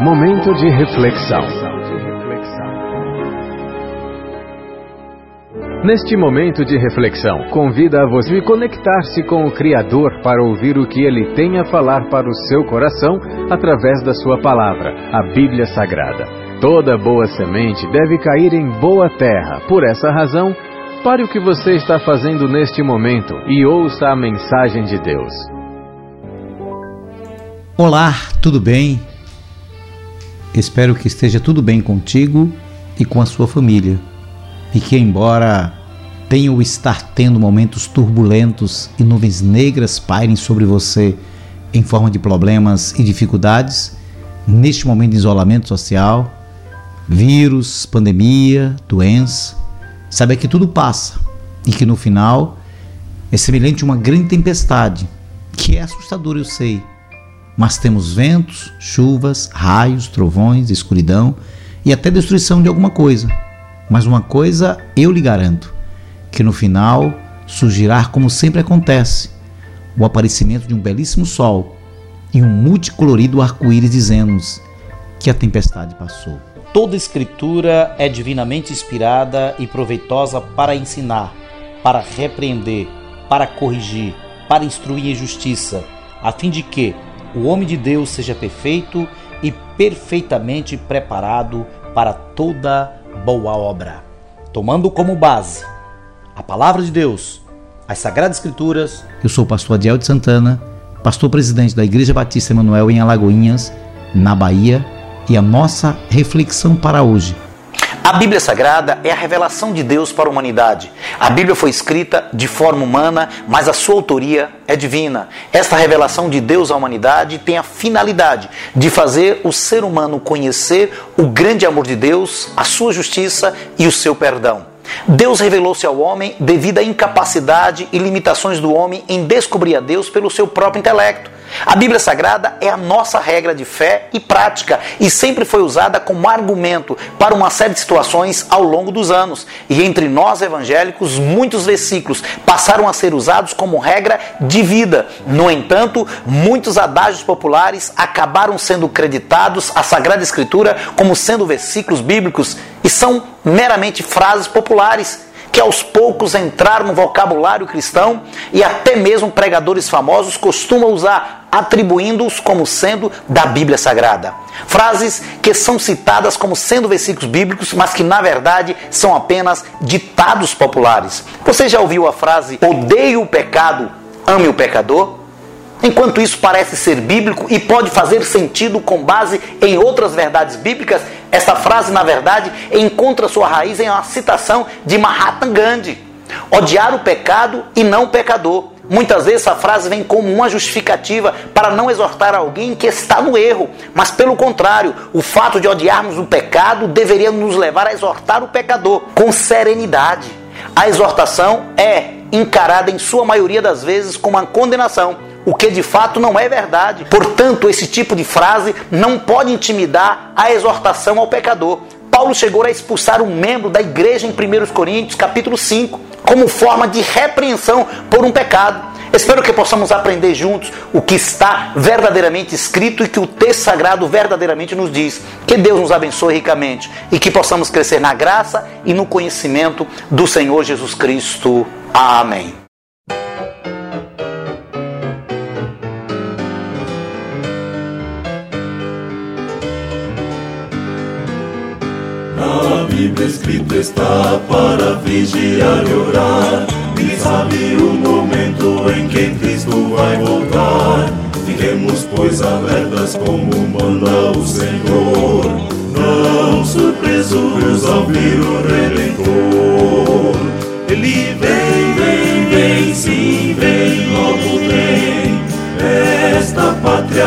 Momento de reflexão. Neste momento de reflexão, convida a você conectar-se com o Criador para ouvir o que ele tem a falar para o seu coração através da sua palavra, a Bíblia Sagrada. Toda boa semente deve cair em boa terra. Por essa razão, pare o que você está fazendo neste momento e ouça a mensagem de Deus. Olá, tudo bem? Espero que esteja tudo bem contigo e com a sua família. E que, embora tenha o estar tendo momentos turbulentos e nuvens negras pairem sobre você em forma de problemas e dificuldades, neste momento de isolamento social, vírus, pandemia, doença, saiba que tudo passa e que no final é semelhante a uma grande tempestade, que é assustador, eu sei mas temos ventos, chuvas, raios, trovões, escuridão e até destruição de alguma coisa. Mas uma coisa eu lhe garanto: que no final surgirá como sempre acontece, o aparecimento de um belíssimo sol e um multicolorido arco-íris dizendo-nos que a tempestade passou. Toda escritura é divinamente inspirada e proveitosa para ensinar, para repreender, para corrigir, para instruir em justiça, a fim de que o homem de Deus seja perfeito e perfeitamente preparado para toda boa obra. Tomando como base a palavra de Deus, as Sagradas Escrituras. Eu sou o pastor Adiel de Santana, pastor presidente da Igreja Batista Emanuel em Alagoinhas, na Bahia, e a nossa reflexão para hoje a Bíblia Sagrada é a revelação de Deus para a humanidade. A Bíblia foi escrita de forma humana, mas a sua autoria é divina. Esta revelação de Deus à humanidade tem a finalidade de fazer o ser humano conhecer o grande amor de Deus, a sua justiça e o seu perdão. Deus revelou-se ao homem devido à incapacidade e limitações do homem em descobrir a Deus pelo seu próprio intelecto. A Bíblia Sagrada é a nossa regra de fé e prática e sempre foi usada como argumento para uma série de situações ao longo dos anos. E entre nós evangélicos, muitos versículos passaram a ser usados como regra de vida. No entanto, muitos adágios populares acabaram sendo creditados à Sagrada Escritura como sendo versículos bíblicos e são meramente frases populares que aos poucos entraram no vocabulário cristão e até mesmo pregadores famosos costumam usar, atribuindo-os como sendo da Bíblia Sagrada. Frases que são citadas como sendo versículos bíblicos, mas que na verdade são apenas ditados populares. Você já ouviu a frase: odeio o pecado, ame o pecador? Enquanto isso parece ser bíblico e pode fazer sentido com base em outras verdades bíblicas, esta frase, na verdade, encontra sua raiz em uma citação de Mahatma Gandhi: odiar o pecado e não o pecador. Muitas vezes essa frase vem como uma justificativa para não exortar alguém que está no erro, mas pelo contrário, o fato de odiarmos o pecado deveria nos levar a exortar o pecador com serenidade. A exortação é encarada em sua maioria das vezes como uma condenação o que de fato não é verdade. Portanto, esse tipo de frase não pode intimidar a exortação ao pecador. Paulo chegou a expulsar um membro da igreja em 1 Coríntios, capítulo 5, como forma de repreensão por um pecado. Espero que possamos aprender juntos o que está verdadeiramente escrito e que o texto sagrado verdadeiramente nos diz. Que Deus nos abençoe ricamente e que possamos crescer na graça e no conhecimento do Senhor Jesus Cristo. Amém. Bíblia escrito está para vigiar e orar. E sabe o momento em que Cristo vai voltar. Fiquemos, pois, alertas como manda o Senhor. Não surpresos ao vir o Redentor. Ele vem, vem, vem, sim, vem, logo vem. Esta pátria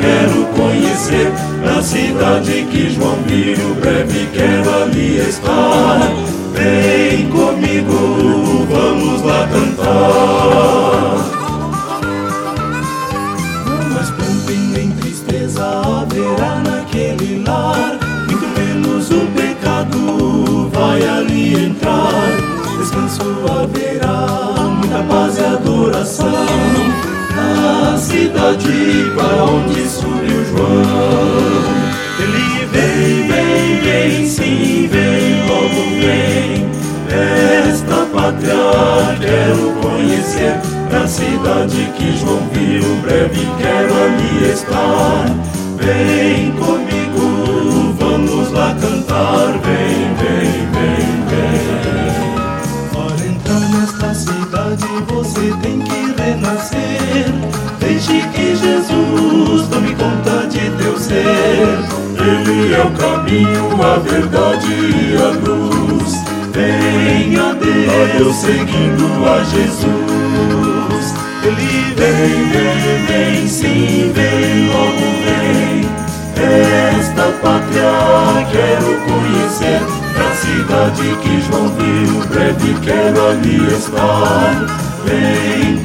quero conhecer cidade que João viu, breve quero ali estar. Vem comigo, vamos lá cantar. Mas pranto nem tristeza haverá naquele lar, muito menos o pecado vai ali entrar. Descanso haverá, muita paz e adoração na cidade para onde subiu João. Que João viu, breve quero ali estar. Vem comigo, vamos lá cantar. Vem, vem, vem, vem. Para entrar nesta cidade você tem que renascer. Deixe que Jesus tome conta de teu ser. Ele é o caminho, a verdade e a luz. Venha Deus seguindo a Jesus. Ele vem, vem, vem, sim, vem, logo vem. Esta pátria quero conhecer. Na cidade que João viu, breve quero ali estar. Vem,